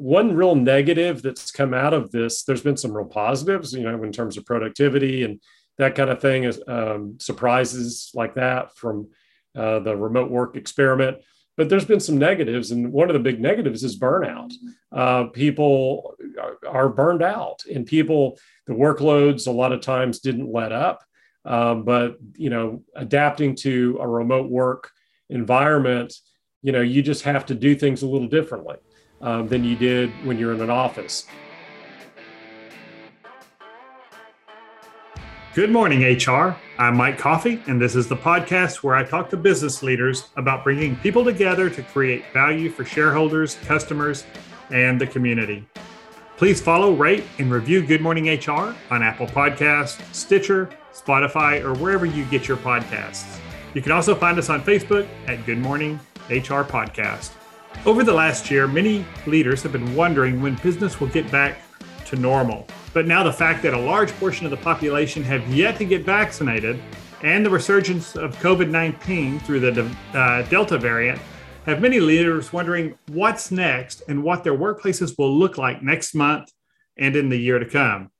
one real negative that's come out of this, there's been some real positives, you know, in terms of productivity and that kind of thing, is um, surprises like that from uh, the remote work experiment. But there's been some negatives, and one of the big negatives is burnout. Uh, people are burned out, and people the workloads a lot of times didn't let up. Um, but you know, adapting to a remote work environment, you know, you just have to do things a little differently um, than you did when you're in an office. Good morning, HR. I'm Mike Coffey, and this is the podcast where I talk to business leaders about bringing people together to create value for shareholders, customers, and the community. Please follow, rate, and review Good Morning HR on Apple Podcasts, Stitcher, Spotify, or wherever you get your podcasts. You can also find us on Facebook at Good Morning HR Podcast. Over the last year, many leaders have been wondering when business will get back to normal. But now the fact that a large portion of the population have yet to get vaccinated and the resurgence of COVID 19 through the uh, Delta variant have many leaders wondering what's next and what their workplaces will look like next month and in the year to come.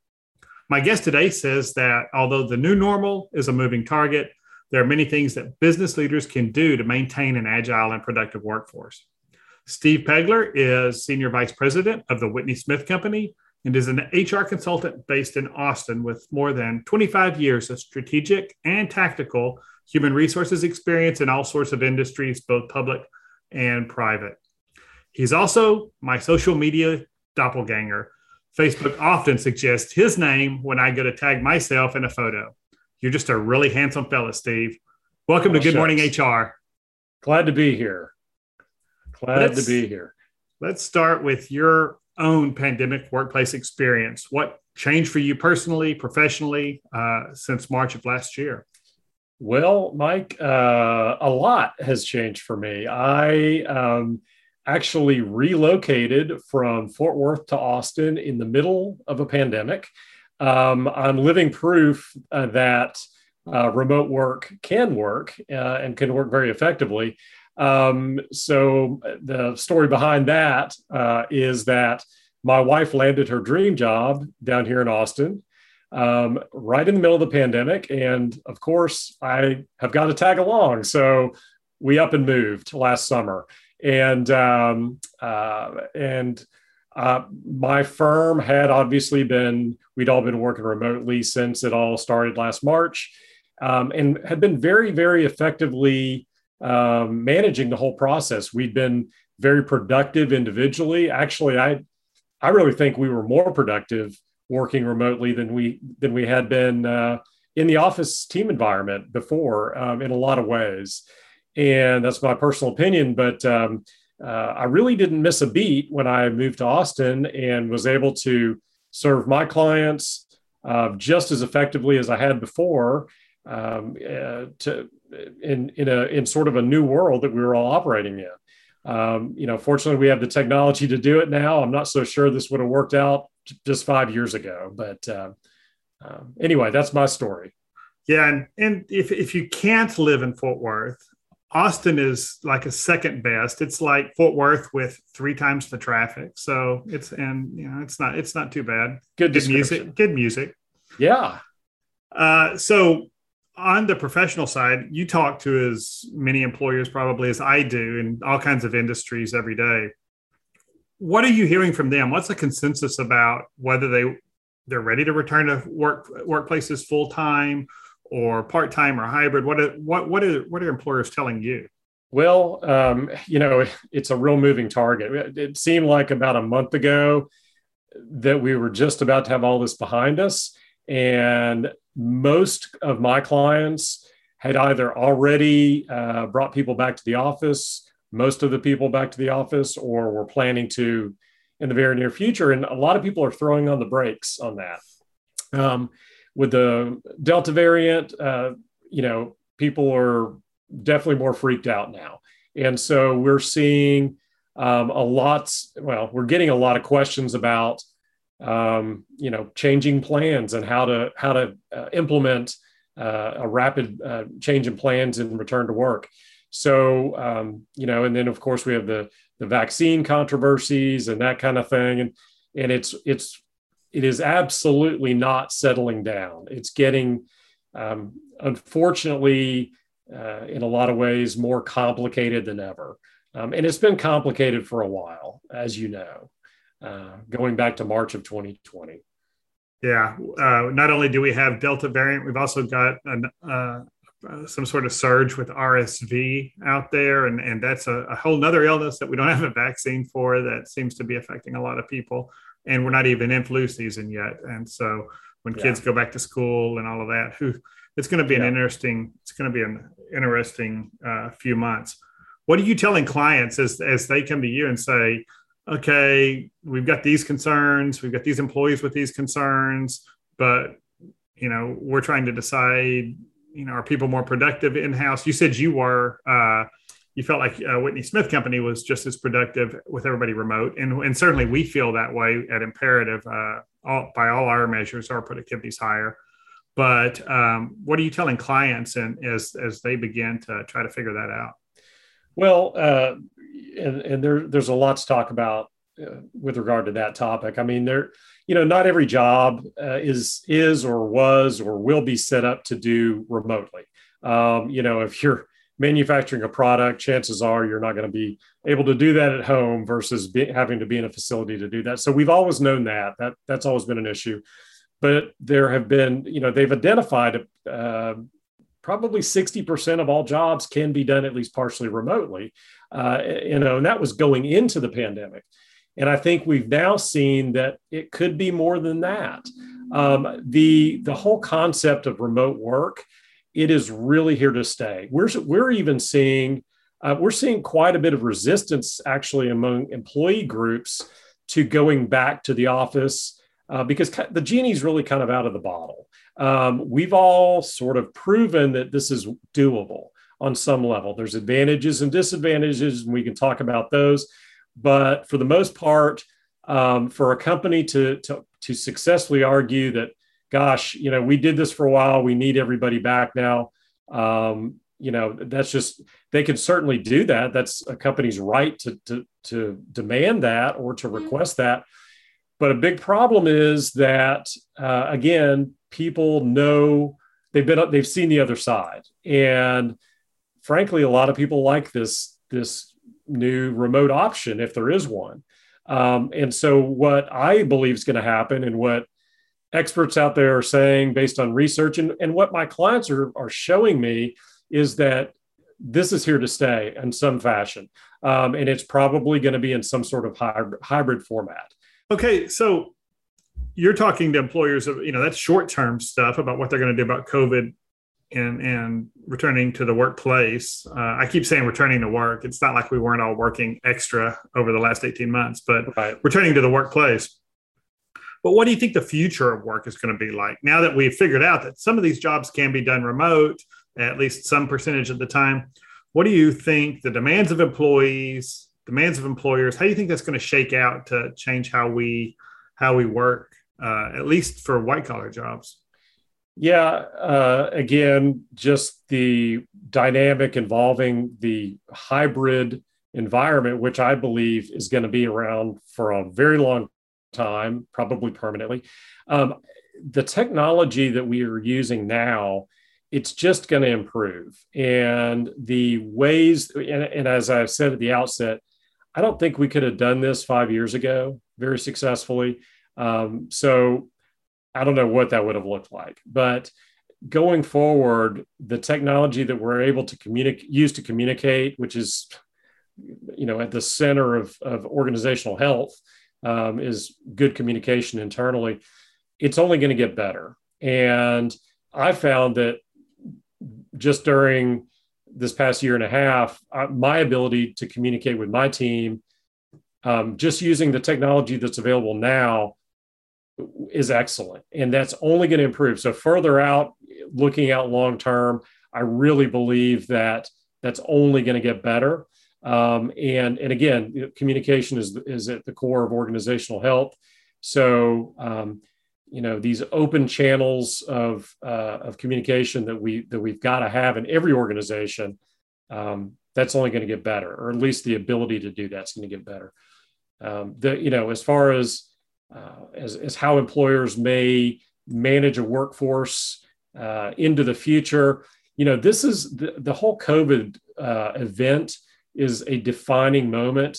My guest today says that although the new normal is a moving target, there are many things that business leaders can do to maintain an agile and productive workforce. Steve Peglar is Senior Vice President of the Whitney Smith Company and is an HR consultant based in Austin with more than 25 years of strategic and tactical human resources experience in all sorts of industries, both public and private. He's also my social media doppelganger. Facebook often suggests his name when I go to tag myself in a photo. You're just a really handsome fella, Steve. Welcome oh, to Good shucks. Morning HR. Glad to be here. Glad let's, to be here. Let's start with your own pandemic workplace experience. What changed for you personally, professionally, uh, since March of last year? Well, Mike, uh, a lot has changed for me. I um, actually relocated from Fort Worth to Austin in the middle of a pandemic. Um, I'm living proof uh, that uh, remote work can work uh, and can work very effectively. Um, so the story behind that uh, is that my wife landed her dream job down here in Austin, um, right in the middle of the pandemic, and of course I have got to tag along. So we up and moved last summer, and um, uh, and uh, my firm had obviously been we'd all been working remotely since it all started last March, um, and had been very very effectively um, managing the whole process. We'd been very productive individually. Actually, I I really think we were more productive working remotely than we than we had been uh, in the office team environment before um, in a lot of ways. And that's my personal opinion, but um, uh, I really didn't miss a beat when I moved to Austin and was able to serve my clients uh, just as effectively as I had before um, uh, to in in a in sort of a new world that we were all operating in. Um, you know, fortunately, we have the technology to do it now. I'm not so sure this would have worked out just five years ago, but uh, uh, anyway, that's my story. Yeah, and and if if you can't live in Fort Worth, Austin is like a second best. It's like Fort Worth with three times the traffic. So it's and you know it's not it's not too bad. Good, good music. Good music. Yeah. Uh, so on the professional side, you talk to as many employers probably as I do in all kinds of industries every day. What are you hearing from them? What's the consensus about whether they they're ready to return to work workplaces full time or part time or hybrid? What are, what what are what are employers telling you? Well, um, you know, it's a real moving target. It seemed like about a month ago that we were just about to have all this behind us and most of my clients had either already uh, brought people back to the office, most of the people back to the office, or were planning to in the very near future. And a lot of people are throwing on the brakes on that. Um, with the Delta variant, uh, you know, people are definitely more freaked out now. And so we're seeing um, a lot, well, we're getting a lot of questions about um, you know, changing plans and how to how to uh, implement uh, a rapid uh, change in plans and return to work. So, um, you know, and then of course we have the the vaccine controversies and that kind of thing, and and it's it's it is absolutely not settling down. It's getting, um, unfortunately, uh, in a lot of ways, more complicated than ever, um, and it's been complicated for a while, as you know, uh, going back to March of 2020. Yeah. Uh, not only do we have Delta variant, we've also got an, uh, some sort of surge with RSV out there. And, and that's a, a whole nother illness that we don't have a vaccine for that seems to be affecting a lot of people. And we're not even in flu season yet. And so when yeah. kids go back to school and all of that, who it's going to be an interesting, it's going to be an interesting uh, few months. What are you telling clients as, as they come to you and say, okay, we've got these concerns, we've got these employees with these concerns, but you know, we're trying to decide, you know, are people more productive in house? You said you were. Uh, you felt like uh, Whitney Smith Company was just as productive with everybody remote, and and certainly we feel that way at Imperative. Uh, all, by all our measures, our productivity is higher. But um, what are you telling clients, and as as they begin to try to figure that out? Well, uh, and, and there, there's a lot to talk about uh, with regard to that topic. I mean, there, you know, not every job uh, is is or was or will be set up to do remotely. Um, you know, if you're manufacturing a product, chances are you're not going to be able to do that at home versus be, having to be in a facility to do that. So we've always known that that that's always been an issue. But there have been, you know, they've identified uh, probably 60% of all jobs can be done at least partially remotely. Uh, you know, and that was going into the pandemic. And I think we've now seen that it could be more than that. Um, the the whole concept of remote work, it is really here to stay. We're we're even seeing uh, we're seeing quite a bit of resistance actually among employee groups to going back to the office uh, because the genie's really kind of out of the bottle. Um, we've all sort of proven that this is doable on some level. There's advantages and disadvantages, and we can talk about those. But for the most part, um, for a company to, to, to successfully argue that, gosh, you know, we did this for a while, we need everybody back now. Um, you know, that's just they can certainly do that. That's a company's right to to, to demand that or to mm-hmm. request that. But a big problem is that uh, again, people know they've been they've seen the other side, and frankly, a lot of people like this this new remote option if there is one. Um, and so, what I believe is going to happen, and what experts out there are saying based on research, and, and what my clients are, are showing me, is that this is here to stay in some fashion. Um, and it's probably going to be in some sort of hybrid, hybrid format. Okay. So, you're talking to employers of, you know, that's short term stuff about what they're going to do about COVID and and returning to the workplace. Uh, I keep saying returning to work. It's not like we weren't all working extra over the last 18 months, but right. returning to the workplace. But what do you think the future of work is going to be like now that we've figured out that some of these jobs can be done remote, at least some percentage of the time? What do you think the demands of employees, demands of employers, how do you think that's going to shake out to change how we how we work, uh, at least for white collar jobs? Yeah, uh, again, just the dynamic involving the hybrid environment, which I believe is going to be around for a very long time, probably permanently. Um, the technology that we are using now, it's just going to improve. And the ways, and, and as I've said at the outset, I don't think we could have done this five years ago very successfully. Um, so I don't know what that would have looked like. But going forward, the technology that we're able to communicate, use to communicate, which is, you know, at the center of, of organizational health, um, is good communication internally. It's only going to get better. And I found that just during this past year and a half, uh, my ability to communicate with my team, um, just using the technology that's available now, is excellent and that's only going to improve. So further out looking out long term i really believe that that's only going to get better. Um, and and again communication is is at the core of organizational health. So um, you know these open channels of uh, of communication that we that we've got to have in every organization um, that's only going to get better, or at least the ability to do that's going to get better. Um, the you know as far as uh, as as how employers may manage a workforce uh, into the future, you know this is the, the whole COVID uh, event is a defining moment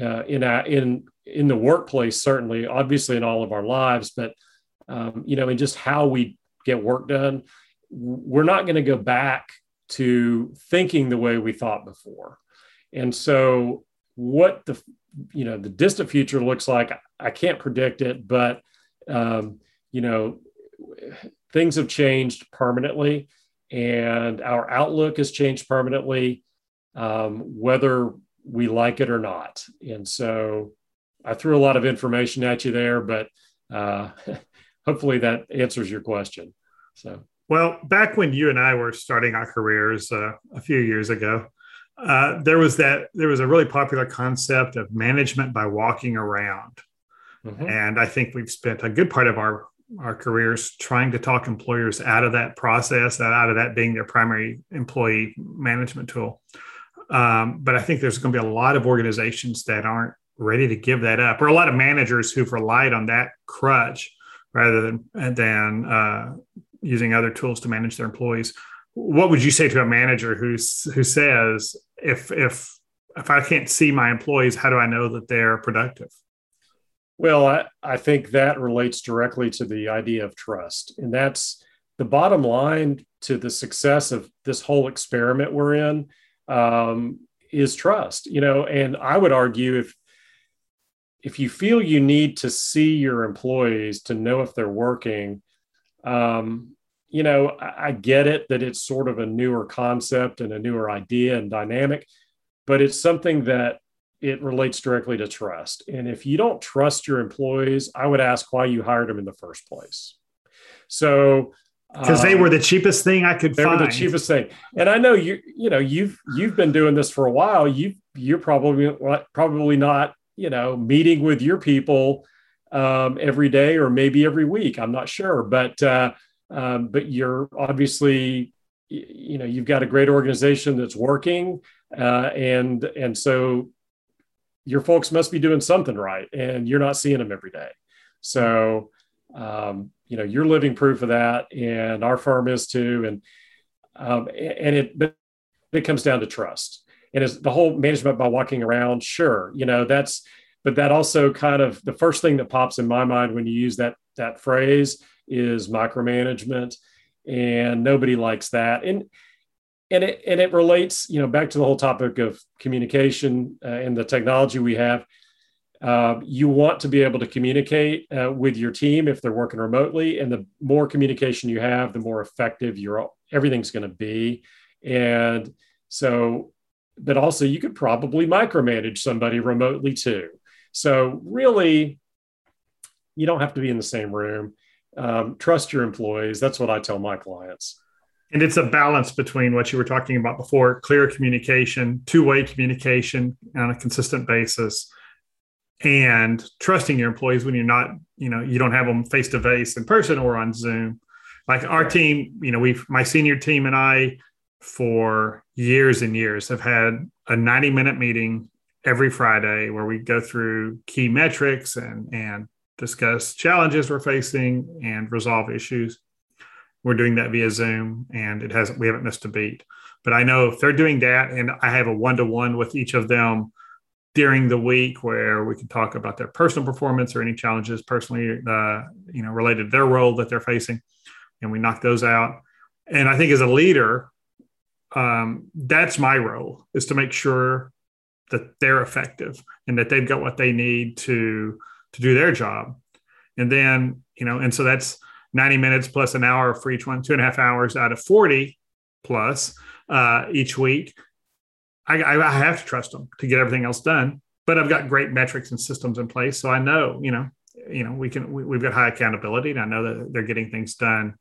uh, in a, in in the workplace certainly obviously in all of our lives but um, you know and just how we get work done we're not going to go back to thinking the way we thought before. And so what the you know the distant future looks like i can't predict it but um, you know things have changed permanently and our outlook has changed permanently um, whether we like it or not. And so i threw a lot of information at you there but uh, hopefully that answers your question so well, back when you and I were starting our careers uh, a few years ago, uh, there was that there was a really popular concept of management by walking around, mm-hmm. and I think we've spent a good part of our our careers trying to talk employers out of that process, out of that being their primary employee management tool. Um, but I think there's going to be a lot of organizations that aren't ready to give that up, or a lot of managers who've relied on that crutch rather than than uh, using other tools to manage their employees. What would you say to a manager who's who says if if if I can't see my employees, how do I know that they're productive? Well, I, I think that relates directly to the idea of trust. And that's the bottom line to the success of this whole experiment we're in um, is trust. You know, and I would argue if if you feel you need to see your employees to know if they're working, um, you know, I, I get it that it's sort of a newer concept and a newer idea and dynamic, but it's something that it relates directly to trust. And if you don't trust your employees, I would ask why you hired them in the first place. So because um, they were the cheapest thing I could they find. were the cheapest thing. And I know you, you know, you've you've been doing this for a while. You you're probably probably not, you know, meeting with your people um, every day or maybe every week. I'm not sure, but uh, um, but you're obviously you know you've got a great organization that's working uh, and and so your folks must be doing something right and you're not seeing them every day so um, you know you're living proof of that and our firm is too and um, and it but it comes down to trust and as the whole management by walking around sure you know that's but that also kind of the first thing that pops in my mind when you use that that phrase is micromanagement. And nobody likes that. And and it and it relates you know back to the whole topic of communication uh, and the technology we have uh, you want to be able to communicate uh, with your team if they're working remotely. And the more communication you have the more effective your everything's going to be. And so but also you could probably micromanage somebody remotely too so really you don't have to be in the same room um, trust your employees. That's what I tell my clients. And it's a balance between what you were talking about before clear communication, two way communication on a consistent basis, and trusting your employees when you're not, you know, you don't have them face to face in person or on Zoom. Like our team, you know, we've, my senior team and I, for years and years, have had a 90 minute meeting every Friday where we go through key metrics and, and discuss challenges we're facing and resolve issues. We're doing that via Zoom, and it hasn't we haven't missed a beat. But I know if they're doing that, and I have a one to one with each of them during the week where we can talk about their personal performance or any challenges personally, uh, you know, related to their role that they're facing, and we knock those out. And I think as a leader, um, that's my role is to make sure that they're effective and that they've got what they need to to do their job. And then, you know, and so that's 90 minutes plus an hour for each one, two and a half hours out of 40 plus uh, each week. I, I have to trust them to get everything else done, but I've got great metrics and systems in place. So I know, you know, you know, we can, we, have got high accountability and I know that they're getting things done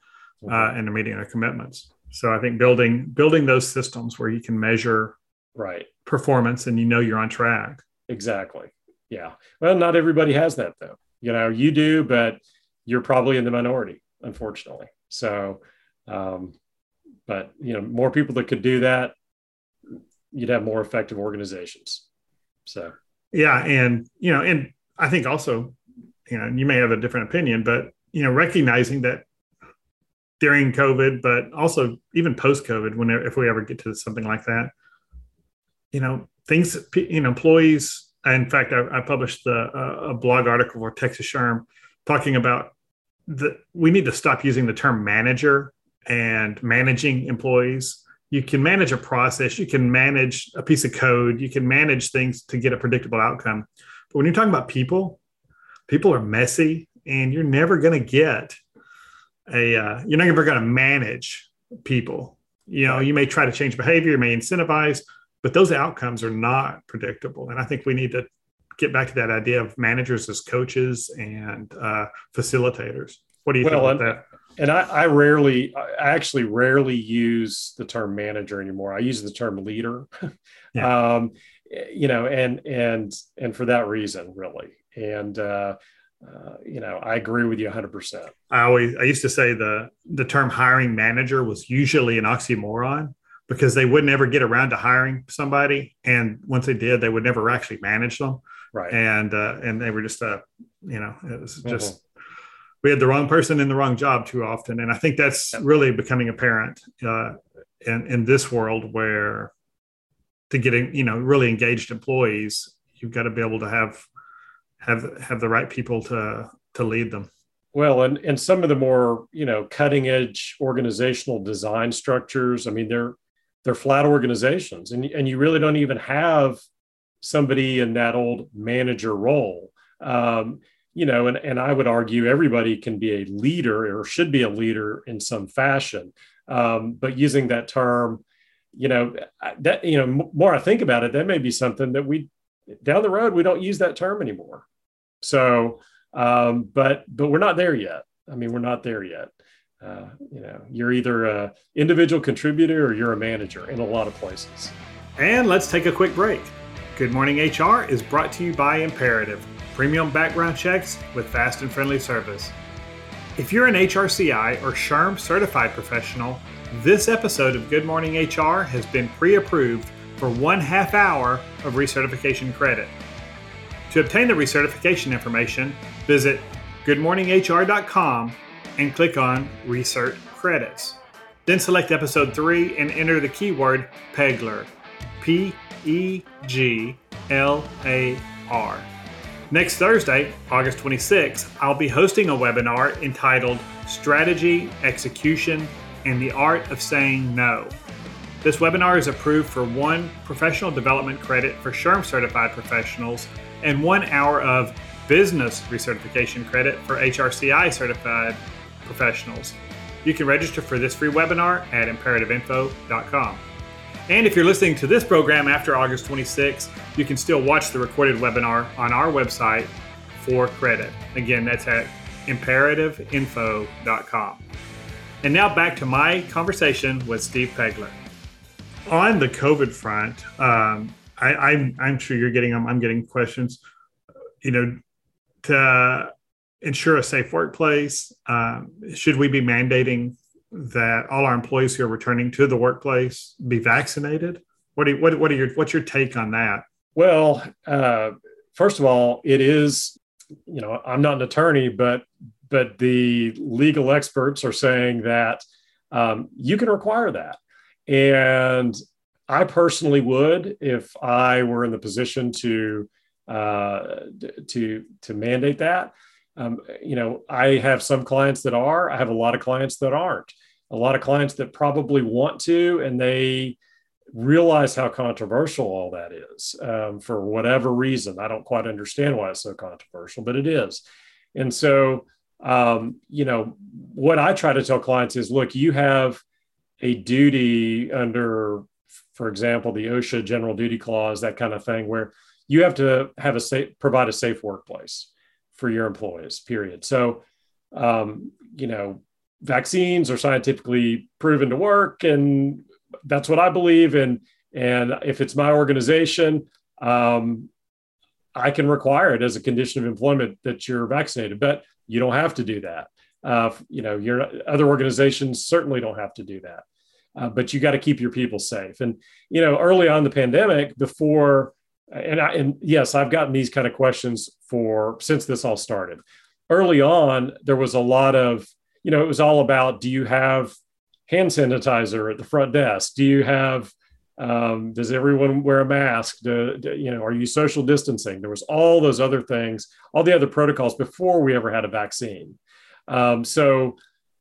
uh, and they're meeting their commitments. So I think building, building those systems where you can measure right performance and you know you're on track. Exactly. Yeah. Well, not everybody has that though. You know, you do, but you're probably in the minority, unfortunately. So, um, but you know, more people that could do that, you'd have more effective organizations. So, yeah, and you know, and I think also, you know, you may have a different opinion, but you know, recognizing that during COVID, but also even post COVID, whenever if we ever get to something like that, you know, things, you know, employees. In fact, I, I published the, uh, a blog article for Texas SHRM talking about that we need to stop using the term manager and managing employees. You can manage a process, you can manage a piece of code, you can manage things to get a predictable outcome. But when you're talking about people, people are messy and you're never going to get a, uh, you're never going to manage people. You know, you may try to change behavior, you may incentivize, but those outcomes are not predictable. And I think we need to get back to that idea of managers as coaches and uh, facilitators. What do you well, think about and, that? And I, I, rarely, I actually rarely use the term manager anymore. I use the term leader. Yeah. um, you know, and and and for that reason, really. And uh, uh, you know, I agree with you 100. percent I always, I used to say the the term hiring manager was usually an oxymoron because they would never get around to hiring somebody, and once they did, they would never actually manage them right and uh, and they were just uh you know it was just mm-hmm. we had the wrong person in the wrong job too often and i think that's yep. really becoming apparent uh in in this world where to get you know really engaged employees you've got to be able to have have have the right people to to lead them well and and some of the more you know cutting edge organizational design structures i mean they're they're flat organizations and, and you really don't even have somebody in that old manager role. Um, you know, and, and I would argue everybody can be a leader or should be a leader in some fashion. Um, but using that term, you know, that, you know, more I think about it, that may be something that we down the road, we don't use that term anymore. So, um, but, but we're not there yet. I mean, we're not there yet. Uh, you know, you're either a individual contributor or you're a manager in a lot of places. And let's take a quick break. Good Morning HR is brought to you by Imperative, premium background checks with fast and friendly service. If you're an HRCI or SHRM certified professional, this episode of Good Morning HR has been pre approved for one half hour of recertification credit. To obtain the recertification information, visit goodmorninghr.com and click on Recert Credits. Then select episode 3 and enter the keyword PEGLAR. P E G L A R. Next Thursday, August 26th, I'll be hosting a webinar entitled Strategy, Execution, and the Art of Saying No. This webinar is approved for one professional development credit for SHRM certified professionals and one hour of business recertification credit for HRCI certified professionals. You can register for this free webinar at imperativeinfo.com. And if you're listening to this program after August 26th, you can still watch the recorded webinar on our website for credit. Again, that's at imperativeinfo.com. And now back to my conversation with Steve Peglar. On the COVID front, um, I, I'm, I'm sure you're getting them. I'm getting questions. You know, to ensure a safe workplace, um, should we be mandating that all our employees who are returning to the workplace be vaccinated? What, you, what, what are your, what's your take on that? Well, uh, first of all, it is, you know, I'm not an attorney, but but the legal experts are saying that um, you can require that, and I personally would if I were in the position to uh, to to mandate that. Um, you know, I have some clients that are. I have a lot of clients that aren't a lot of clients that probably want to and they realize how controversial all that is um, for whatever reason. I don't quite understand why it's so controversial, but it is. And so, um, you know, what I try to tell clients is look, you have a duty under, for example, the OSHA general duty clause, that kind of thing, where you have to have a safe, provide a safe workplace for your employees, period. So, um, you know, vaccines are scientifically proven to work, and that's what I believe. And and if it's my organization, um, I can require it as a condition of employment that you're vaccinated, but you don't have to do that. Uh, you know, your other organizations certainly don't have to do that. Uh, but you got to keep your people safe. And you know, early on the pandemic, before and I, and yes, I've gotten these kind of questions for since this all started. Early on, there was a lot of you know, it was all about do you have hand sanitizer at the front desk? Do you have um, does everyone wear a mask? Do, do, you know, are you social distancing? There was all those other things, all the other protocols before we ever had a vaccine. Um, so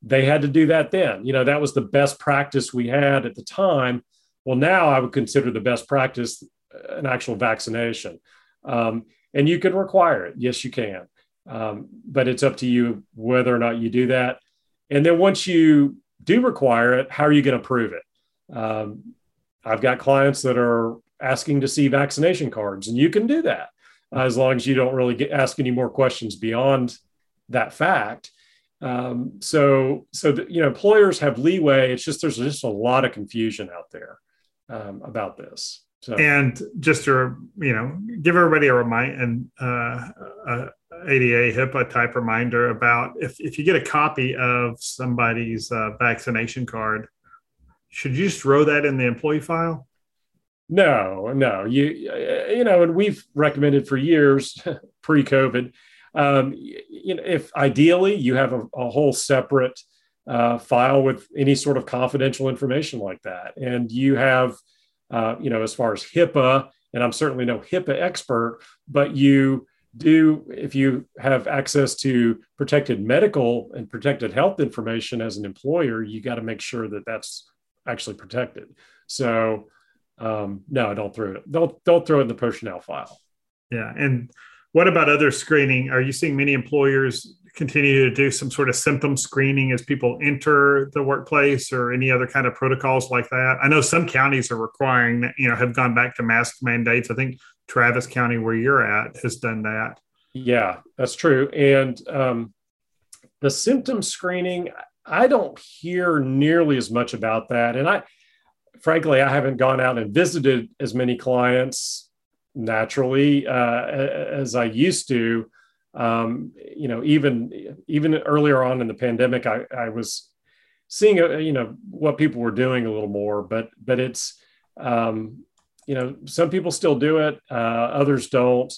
they had to do that then. You know, that was the best practice we had at the time. Well, now I would consider the best practice uh, an actual vaccination. Um, and you can require it. Yes, you can. Um, but it's up to you whether or not you do that. And then once you do require it, how are you going to prove it? Um, I've got clients that are asking to see vaccination cards, and you can do that as long as you don't really get, ask any more questions beyond that fact. Um, so, so the, you know, employers have leeway. It's just there's just a lot of confusion out there um, about this. So. And just to you know, give everybody a remind and uh, a ADA HIPAA type reminder about if if you get a copy of somebody's uh, vaccination card, should you just throw that in the employee file? No, no. You you know, and we've recommended for years pre-COVID. Um, you know, if ideally you have a, a whole separate uh, file with any sort of confidential information like that, and you have, uh, you know, as far as HIPAA, and I'm certainly no HIPAA expert, but you do if you have access to protected medical and protected health information as an employer, you got to make sure that that's actually protected. So um, no, don't throw it. Don't don't throw it in the personnel file. Yeah, and what about other screening? Are you seeing many employers continue to do some sort of symptom screening as people enter the workplace, or any other kind of protocols like that? I know some counties are requiring, that, you know, have gone back to mask mandates. I think Travis County, where you're at, has done that. Yeah, that's true. And um, the symptom screening, I don't hear nearly as much about that. And I, frankly, I haven't gone out and visited as many clients naturally uh, as I used to. Um, you know, even even earlier on in the pandemic, I, I was seeing uh, you know what people were doing a little more, but but it's um, you know some people still do it, uh, others don't.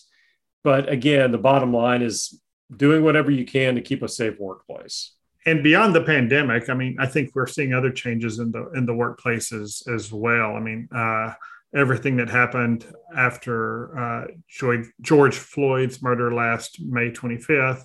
But again, the bottom line is doing whatever you can to keep a safe workplace and beyond the pandemic, I mean, I think we're seeing other changes in the in the workplaces as well. I mean, uh, everything that happened after uh, George, Floyd's murder last May 25th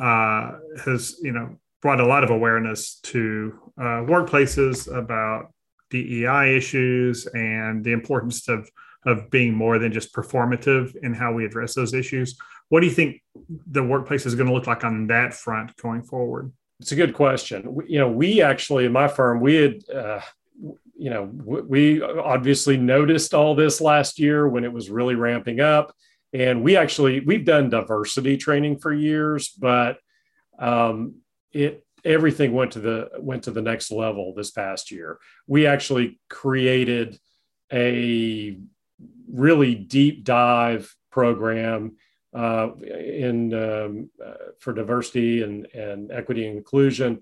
uh, has, you know, brought a lot of awareness to uh, workplaces about DEI issues and the importance of of being more than just performative in how we address those issues. What do you think the workplace is going to look like on that front going forward? It's a good question. You know, we actually in my firm we had. You know, we obviously noticed all this last year when it was really ramping up. And we actually we've done diversity training for years, but um, it everything went to the went to the next level this past year. We actually created a really deep dive program uh, in um, uh, for diversity and, and equity and inclusion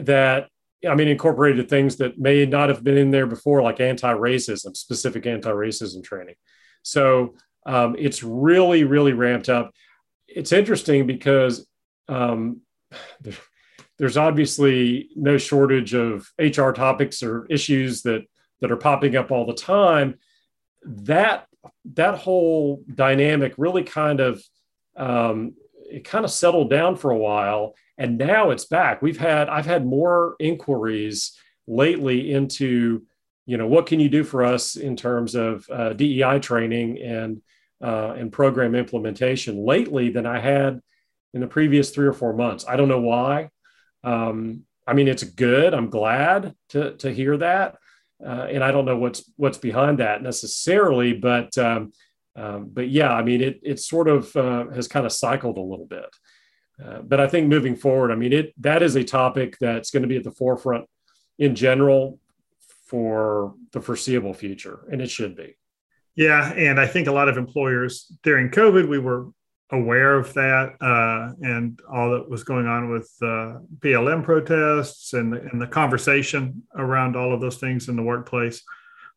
that I mean incorporated things that may not have been in there before, like anti-racism, specific anti-racism training. So um, it's really, really ramped up. It's interesting because um, there's obviously no shortage of HR topics or issues that that are popping up all the time. That that whole dynamic really kind of um, it kind of settled down for a while and now it's back. We've had i've had more inquiries lately into you know what can you do for us in terms of uh, dei training and uh, and program implementation lately than i had in the previous three or four months. I don't know why. Um, i mean it's good. I'm glad to to hear that. Uh, and I don't know what's what's behind that necessarily, but um, um, but yeah, I mean it it sort of uh, has kind of cycled a little bit. Uh, but I think moving forward, I mean it that is a topic that's going to be at the forefront in general for the foreseeable future, and it should be. Yeah, and I think a lot of employers during COVID, we were aware of that uh, and all that was going on with uh, BLM protests and the, and the conversation around all of those things in the workplace.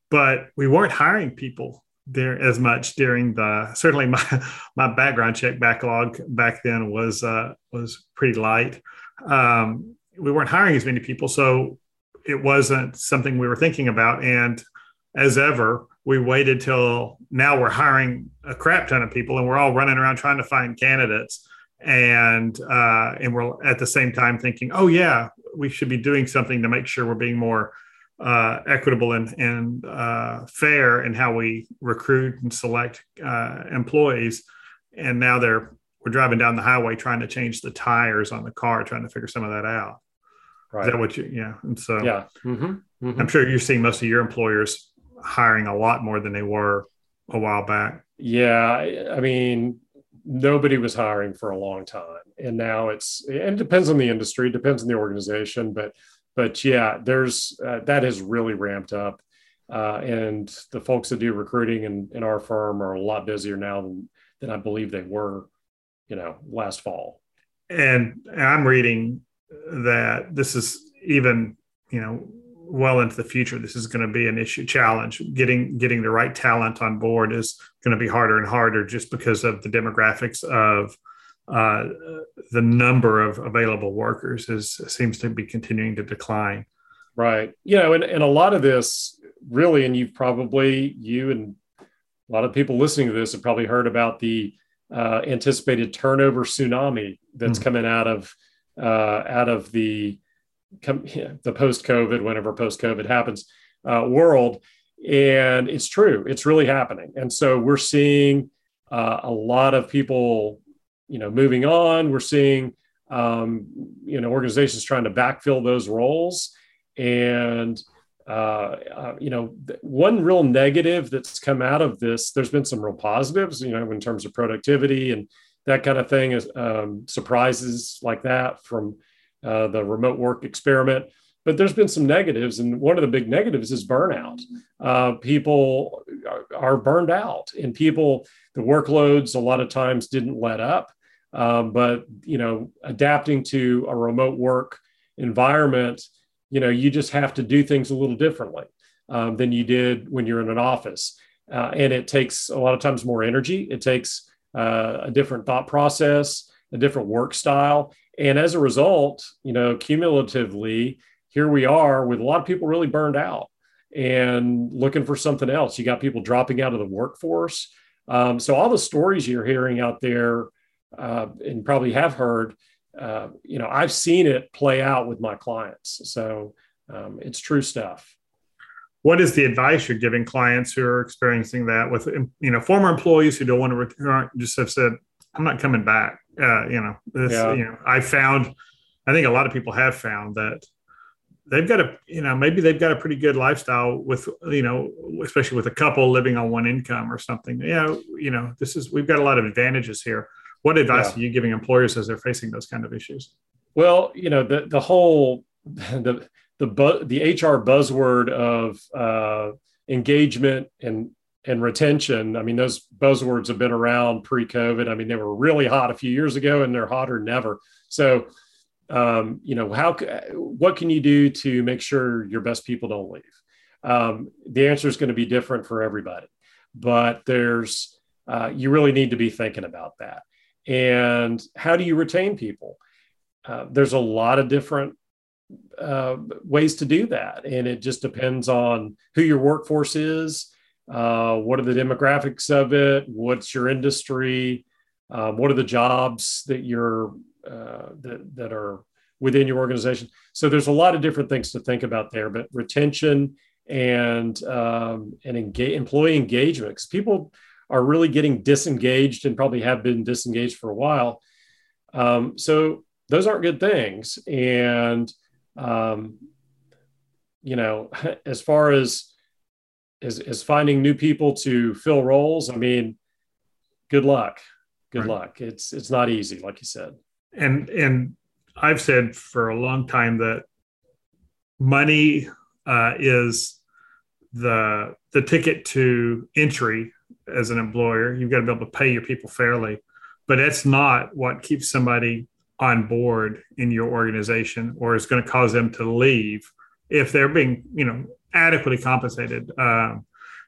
But we weren't hiring people there as much during the certainly my my background check backlog back then was uh, was pretty light. Um, we weren't hiring as many people, so it wasn't something we were thinking about. And as ever, we waited till now we're hiring a crap ton of people and we're all running around trying to find candidates and uh, and we're at the same time thinking oh yeah we should be doing something to make sure we're being more uh, equitable and, and uh, fair in how we recruit and select uh, employees and now they're we're driving down the highway trying to change the tires on the car trying to figure some of that out right is that what you yeah and so yeah mm-hmm. Mm-hmm. i'm sure you're seeing most of your employers hiring a lot more than they were a while back. Yeah, I mean, nobody was hiring for a long time, and now it's and it depends on the industry, depends on the organization, but but yeah, there's uh, that has really ramped up, uh, and the folks that do recruiting in, in our firm are a lot busier now than than I believe they were, you know, last fall. And I'm reading that this is even you know well into the future this is going to be an issue challenge getting getting the right talent on board is going to be harder and harder just because of the demographics of uh, the number of available workers is seems to be continuing to decline right you know and, and a lot of this really and you've probably you and a lot of people listening to this have probably heard about the uh, anticipated turnover tsunami that's mm-hmm. coming out of uh, out of the come, the post COVID, whenever post COVID happens, uh, world. And it's true, it's really happening. And so we're seeing uh, a lot of people, you know, moving on. We're seeing, um, you know, organizations trying to backfill those roles. And, uh, uh, you know, one real negative that's come out of this, there's been some real positives, you know, in terms of productivity and that kind of thing is um, surprises like that from uh, the remote work experiment. But there's been some negatives, and one of the big negatives is burnout. Uh, people are, burned out, and people the workloads a lot of times didn't let up. Um, but you know, adapting to a remote work environment, you know, you just have to do things a little differently um, than you did when you're in an office, uh, and it takes a lot of times more energy. It takes uh, a different thought process, a different work style, and as a result, you know, cumulatively, here we are with a lot of people really burned out and looking for something else. You got people dropping out of the workforce. Um, so all the stories you're hearing out there, uh, and probably have heard, uh, you know, I've seen it play out with my clients. So um, it's true stuff. What is the advice you're giving clients who are experiencing that with, you know, former employees who don't want to return, just have said, I'm not coming back. Uh, you know, this, yeah. you know, I found, I think a lot of people have found that they've got a, you know, maybe they've got a pretty good lifestyle with, you know, especially with a couple living on one income or something. Yeah, you know, this is we've got a lot of advantages here. What advice yeah. are you giving employers as they're facing those kind of issues? Well, you know, the the whole the the bu- the HR buzzword of uh, engagement and and retention. I mean, those buzzwords have been around pre-COVID. I mean, they were really hot a few years ago, and they're hotter than ever. So, um, you know, how what can you do to make sure your best people don't leave? Um, the answer is going to be different for everybody, but there's uh, you really need to be thinking about that. And how do you retain people? Uh, there's a lot of different uh, ways to do that, and it just depends on who your workforce is uh, what are the demographics of it? What's your industry? Um, what are the jobs that you're uh, that that are within your organization? So there's a lot of different things to think about there, but retention and um, and employee engagement because people are really getting disengaged and probably have been disengaged for a while. Um, so those aren't good things. And um, you know, as far as is is finding new people to fill roles. I mean, good luck. Good right. luck. It's it's not easy, like you said. And and I've said for a long time that money uh, is the the ticket to entry as an employer. You've got to be able to pay your people fairly. but that's not what keeps somebody on board in your organization or is going to cause them to leave if they're being you know adequately compensated um,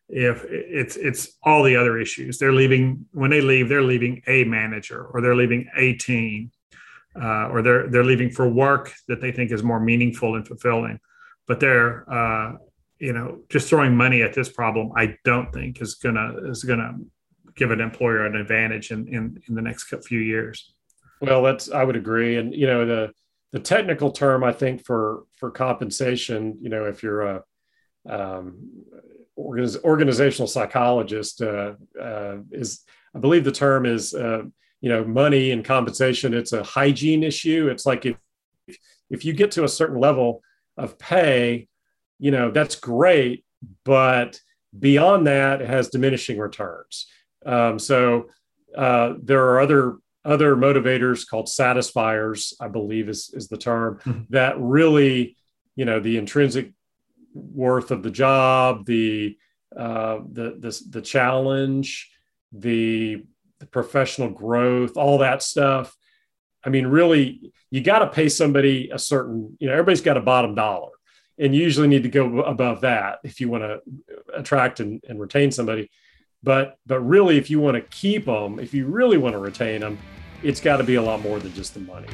if it's it's all the other issues they're leaving when they leave they're leaving a manager or they're leaving a team uh, or they're they're leaving for work that they think is more meaningful and fulfilling but they're uh, you know just throwing money at this problem i don't think is gonna is gonna give an employer an advantage in in, in the next few years. Well that's i would agree. And you know the the technical term i think for for compensation you know if you're a um, organizational psychologist uh, uh, is i believe the term is uh, you know money and compensation. It's a hygiene issue. It's like if if you get to a certain level of pay you know that's great but beyond that it has diminishing returns um, so uh, there are other other motivators called satisfiers i believe is, is the term mm-hmm. that really you know the intrinsic worth of the job the uh, the, the the challenge the the professional growth, all that stuff. I mean, really, you got to pay somebody a certain, you know, everybody's got a bottom dollar and you usually need to go above that if you want to attract and, and retain somebody. But, but really, if you want to keep them, if you really want to retain them, it's got to be a lot more than just the money.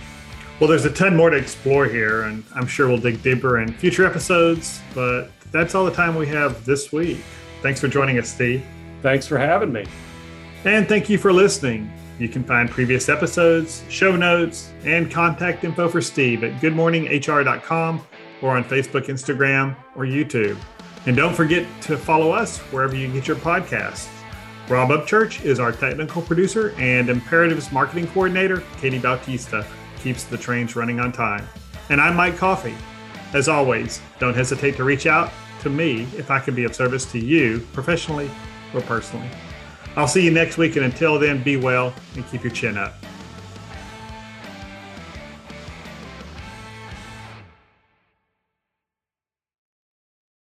Well, there's a ton more to explore here, and I'm sure we'll dig deeper in future episodes. But that's all the time we have this week. Thanks for joining us, Steve. Thanks for having me. And thank you for listening. You can find previous episodes, show notes, and contact info for Steve at goodmorninghr.com or on Facebook, Instagram, or YouTube. And don't forget to follow us wherever you get your podcasts. Rob Upchurch is our technical producer, and Imperatives marketing coordinator, Katie Bautista, keeps the trains running on time. And I'm Mike Coffey. As always, don't hesitate to reach out to me if I can be of service to you professionally or personally. I'll see you next week. And until then, be well and keep your chin up.